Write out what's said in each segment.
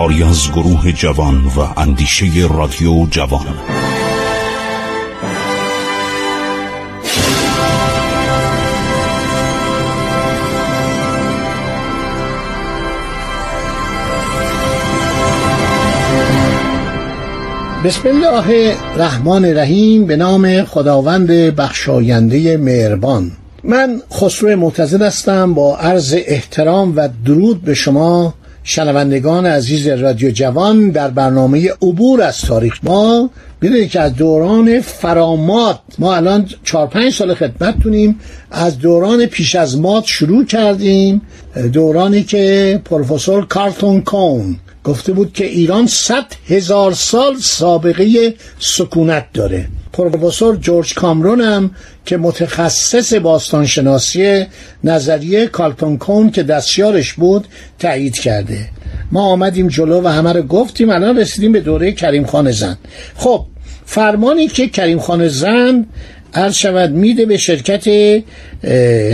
کاری از گروه جوان و اندیشه رادیو جوان. بسم الله الرحمن الرحیم به نام خداوند بخشاینده مهربان. من خسرو معتزد هستم. با عرض احترام و درود به شما شنوندگان عزیز رادیو جوان در برنامه عبور از تاریخ ما بدونید که از دوران فرامات ما الان چهار پنج سال خدمتتونیم. از دوران پیش از مات شروع کردیم. دورانی که پروفسور کارتون کون گفته بود که ایران صد هزار سال سابقه سکونت داره. پروفسور جورج کامرون هم که متخصص باستانشناسی نظریه کالتون کون که دستیارش بود تایید کرده. ما آمدیم جلو و همه رو گفتیم الان رسیدیم به دوره کریم خان زن. خب فرمانی که کریم خان زن عرض شود میده به شرکت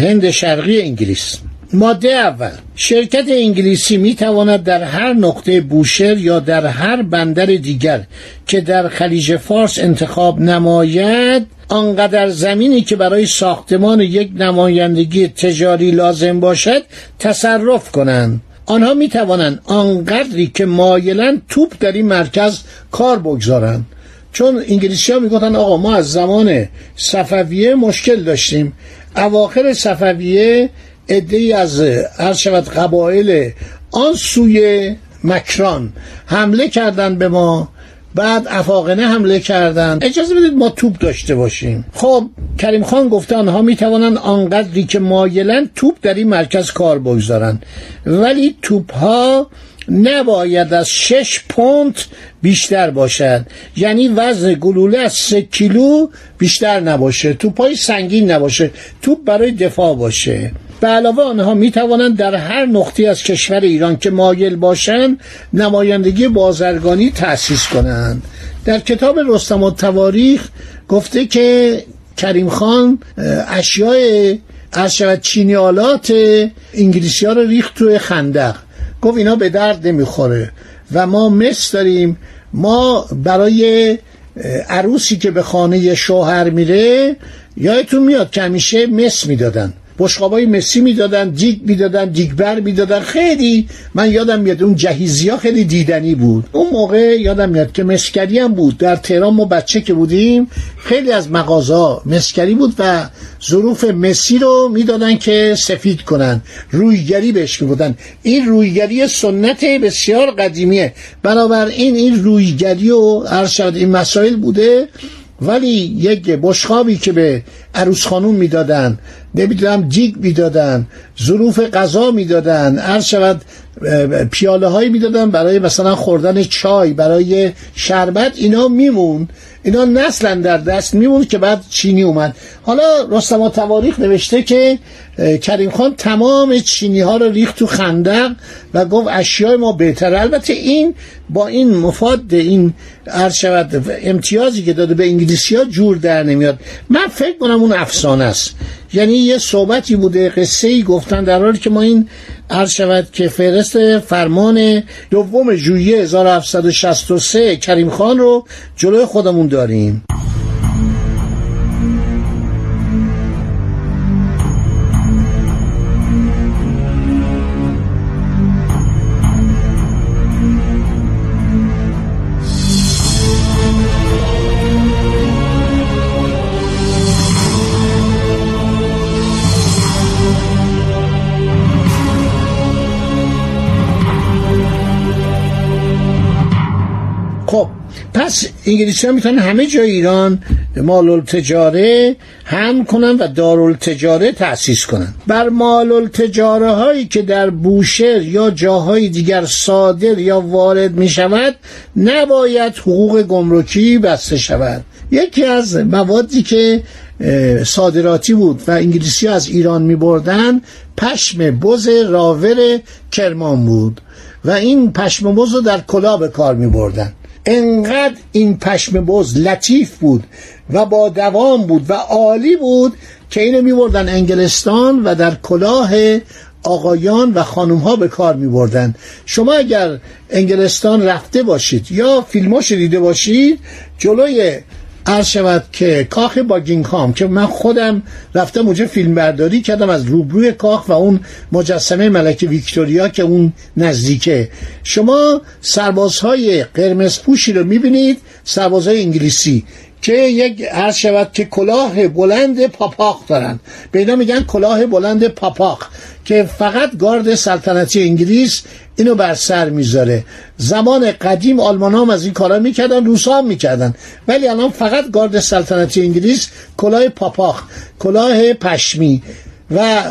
هند شرقی انگلیس. ماده اول. شرکت انگلیسی می تواند در هر نقطه بوشهر یا در هر بندر دیگر که در خلیج فارس انتخاب نماید آنقدر زمینی که برای ساختمان یک نمایندگی تجاری لازم باشد تصرف کنند. آنها می توانند آنقدری که مایلن توپ در این مرکز کار بگذارند. چون انگلیسی ها می‌گفتن آقا ما از زمان صفویه مشکل داشتیم. اواخر صفویه ای از عرض شود قبایل آن سوی مکران حمله کردن به ما بعد افاقنه حمله کردن اجازه بدید ما توپ داشته باشیم. خب کریم خان گفته آنها می توانند آنقدری که مایلن توپ در این مرکز کار بگذارن ولی توپ ها نباید از شش پونت بیشتر باشد. یعنی وزن گلوله از سه کیلو بیشتر نباشه. توپای سنگین نباشه. توپ برای دفاع باشه. به علاوه آنها می توانند در هر نقطه از کشور ایران که مایل باشند نمایندگی بازرگانی تأسیس کنند. در کتاب رستم و تواریخ گفته که کریم خان اشیاء از چینیالات انگلیسی ها رو ریخت توی خندق. گفت اینا به درد نمی‌خوره و ما مس داریم. ما برای عروسی که به خانه شوهر میره یادتون میاد که همیشه مس می‌دادن. بشقابای مسی می‌دادن دیگ می‌دادن دیگبر می‌دادن. خیلی من یادم میاد اون جهیزی ها خیلی دیدنی بود. اون موقع یادم میاد که مسکری هم بود. در تهران ما بچه که بودیم خیلی از مغازه مسکری بود و ظروف مسی رو می‌دادن که سفید کنن. رویگری بهش می‌گفتن. این رویگری سنت بسیار قدیمیه. بنابراین این رویگری و عرض این مسائل بوده ولی یک بشخابی که به عروس خانوم می‌دادن. نمی‌دونم جیگ می‌دادن ظروف غذا می‌دادن عرض شود پیاله هایی می‌دادن برای مثلا خوردن چای برای شربت اینا میمون. اینا نسلا در دست میمون که بعد چینی اومد. حالا رستم تواریخ نوشته که کریم خان تمام چینی ها رو ریخت تو خندق و گفت اشیای ما بهتر البته این با این مفاد این شود امتیازی که داده به انگلیسی ها جور در نمیاد. من فکر کنم اون افسانه است. یعنی یه صحبتی بوده قصه ای گفتن در حالی که ما این عرض شود که فهرست فرمان دوم ژوئیه 1763 کریم خان رو جلوی خودمون داریم. پس انگلیسی ها می‌تونن همه جای ایران مال تجاره هم کنن و دارالتجاره تأسیس کنن. بر مال تجاره هایی که در بوشهر یا جاهای دیگر صادر یا وارد می شود نباید حقوق گمرکی بسته شود. یکی از موادی که صادراتی بود و انگلیسی از ایران می بردن پشم بز راور کرمان بود و این پشم بز رو در کلا به کار می بردن انقدر این پشم بز لطیف بود و با دوام بود و عالی بود که اینو میبردن انگلستان و در کلاه آقایان و خانوم ها به کار می بردن شما اگر انگلستان رفته باشید یا فیلماش دیده باشید جلوی عرض شود که کاخ باگینگهام که من خودم رفتم اونجا فیلم برداری کردم از روبروی کاخ و اون مجسمه ملکه ویکتوریا که اون نزدیکه. شما سربازهای قرمز پوشی رو می‌بینید سربازهای انگلیسی که یک عرض شود که کلاه بلند پاپاق دارن. به اینا میگن کلاه بلند پاپاق که فقط گارد سلطنتی انگلیس اینو بر سر می‌ذاره. زمان قدیم آلمان هم از این کارا می‌کردن روس هم می‌کردن. ولی الان فقط گارد سلطنتی انگلیس کلاه پاپاخ کلاه پشمی. و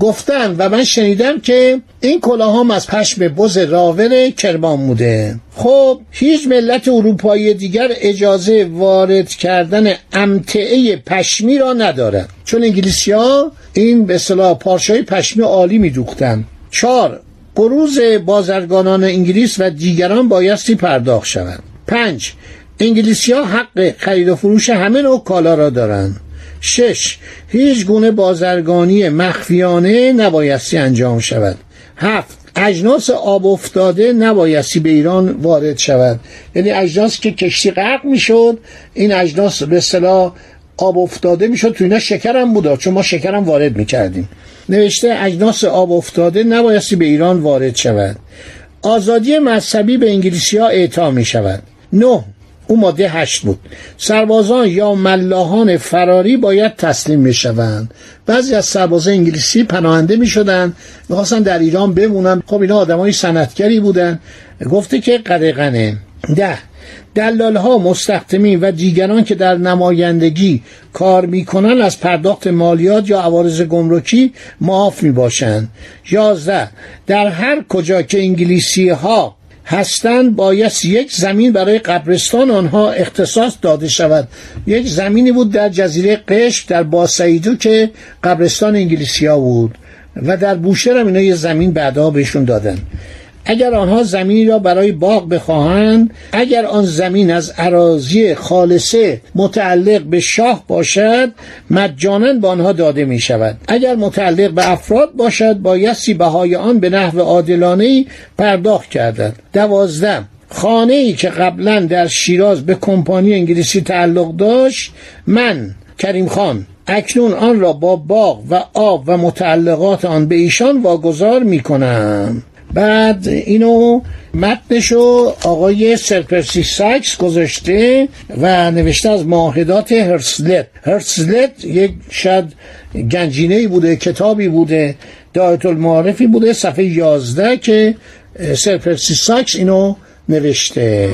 گفتن و من شنیدم که این کلاه هم از پشم بز راور کرمان بوده. خب هیچ ملت اروپایی دیگر اجازه وارد کردن امتعه پشمی را ندارد. چون انگلیسی ها این به صلاح پارچه پشمی عالی میدوختن. چهار قروز بازرگانان انگلیس و دیگران بایستی پرداخت شوند. پنج انگلیسی ها حق خرید و فروش همه نوع کالا را دارند. شش. هیچ گونه بازرگانی مخفیانه نبایستی انجام شود. هفت. اجناس آب افتاده نبایستی به ایران وارد شود. یعنی اجناس که کشتی غرق می‌شد این اجناس به اصطلاح آب افتاده می‌شد. تو اینا شکرم بود چون ما شکرم وارد می‌کردیم. نوشته اجناس آب افتاده نبایستی به ایران وارد شود. آزادی مذهبی به انگلیسی ها اعطا می شود نه. او ماده هشت بود. سربازان یا ملاحان فراری باید تسلیم می شوند بعضی از سربازان انگلیسی پناهنده می شدن می‌خواستن در ایران بمونن. خب اینا آدمای سنتگری بودن. گفته که قدقنه ده. دلال ها مستخدمین و دیگران که در نمایندگی کار می‌کنن از پرداخت مالیات یا عوارض گمرکی معاف می باشند یازده. در هر کجا که انگلیسی ها هستند باید یک زمین برای قبرستان آنها اختصاص داده شود. یک زمینی بود در جزیره قشم در باسعیدو که قبرستان انگلیسی ها بود و در بوشهر هم اینا یه زمین بعدها بهشون دادن. اگر آنها زمینی را برای باغ بخواهند اگر آن زمین از عراضی خالصه متعلق به شاه باشد مجانا به آنها داده می شود اگر متعلق به افراد باشد بایستی بهای آن به نحو عادلانه پرداخت کردند. دوازده خانه ای که قبلا در شیراز به کمپانی انگلیسی تعلق داشت من کریم خان. اکنون آن را با باغ و آب و متعلقات آن به ایشان واگذار می کنم بعد اینو متنشو آقای سرپرسی ساکس گذاشته و نوشته از معاهدات هرسلت. هرسلت یک شاید گنجینه بوده کتابی بوده دایت المعارفی بوده صفحه 11 که سرپرسی ساکس اینو نوشته.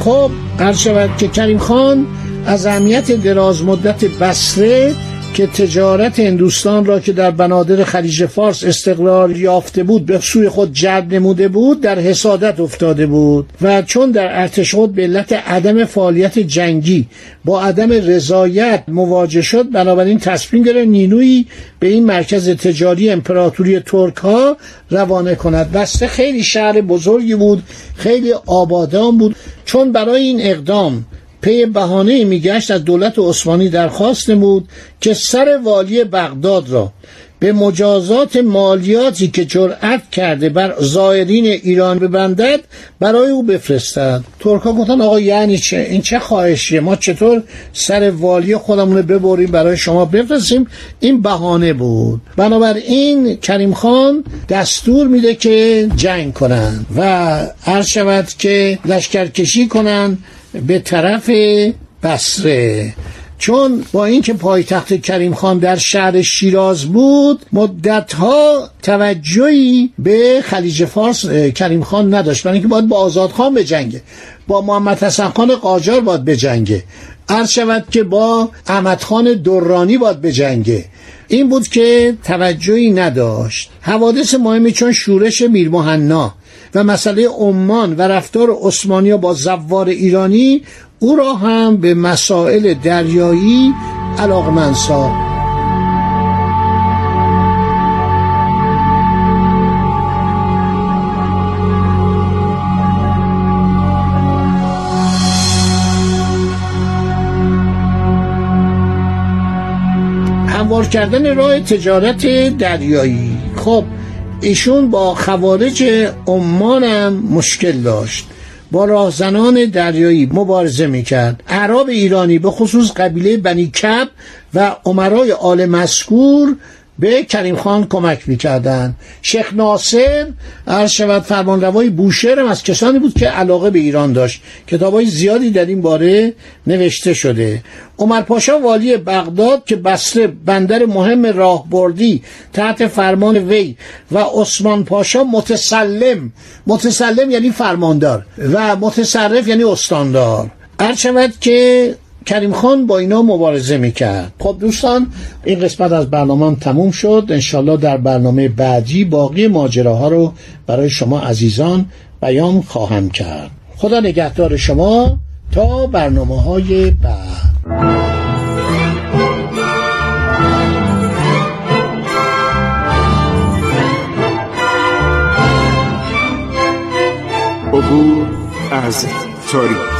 خب قرار شود که کریم خان از اهمیت دراز مدت بسره که تجارت هندوستان را که در بنادر خلیج فارس استقلال یافته بود به سوی خود جلب نموده بود در حسادت افتاده بود. و چون در ارتش خود به علت عدم فعالیت جنگی با عدم رضایت مواجه شد بنابراین تصمیم گرفت نینوی به این مرکز تجاری امپراتوری ترک ها روانه کند. بسته خیلی شهر بزرگی بود خیلی آبادان بود. چون برای این اقدام پی بهانه میگشت از دولت عثمانی درخواست نمود که سر والی بغداد را به مجازات مالیاتی که جرأت کرده بر زائرین ایران ببندد برای او بفرستد. ترکا گفتن آقا یعنی چه؟ این چه خواهشیه؟ ما چطور سر والی خودمون ببریم برای شما بفرستیم؟ این بهانه بود. بنابراین کریم خان دستور میده که جنگ کنند و عرض شود که لشکرکشی کنند به طرف بسره چون با اینکه پایتخت کریم خان در شهر شیراز بود مدتها توجهی به خلیج فارس کریم خان نداشت. برای اینکه باید با آزاد خان به جنگه با محمد حسن خان قاجار باید به جنگه عرض شود که با احمد خان دورانی باید بجنگه. این بود که توجهی نداشت. حوادث مهمی چون شورش میرمحنا و مسئله عمان و رفتار عثمانی با زوار ایرانی او را هم به مسائل دریایی علاقمند ساخت کردن راه تجارت دریایی. خب ایشون با خوارج عمان هم مشکل داشت. با راهزنان دریایی مبارزه می‌کرد. عرب ایرانی به خصوص قبیله بنی کب و عمرای آل مسکور به کریم خان کمک می‌کردن. شیخ ناصر عرض شود فرمانروای بوشهر هم از کسانی بود که علاقه به ایران داشت. کتاب های زیادی در این باره نوشته شده. عمر پاشا والی بغداد که بسره بندر مهم راهبردی تحت فرمان وی و عثمان پاشا متسلم. متسلم یعنی فرماندار و متصرف یعنی استاندار. عرض شود که کریم خان با اینا مبارزه می‌کرد. خب دوستان این قسمت از برنامه هم تموم شد. انشالله در برنامه بعدی باقی ماجراها رو برای شما عزیزان بیان خواهم کرد. خدا نگهدار شما تا برنامه های بعد. عبور از تاریخ.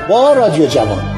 با رادیو جوان.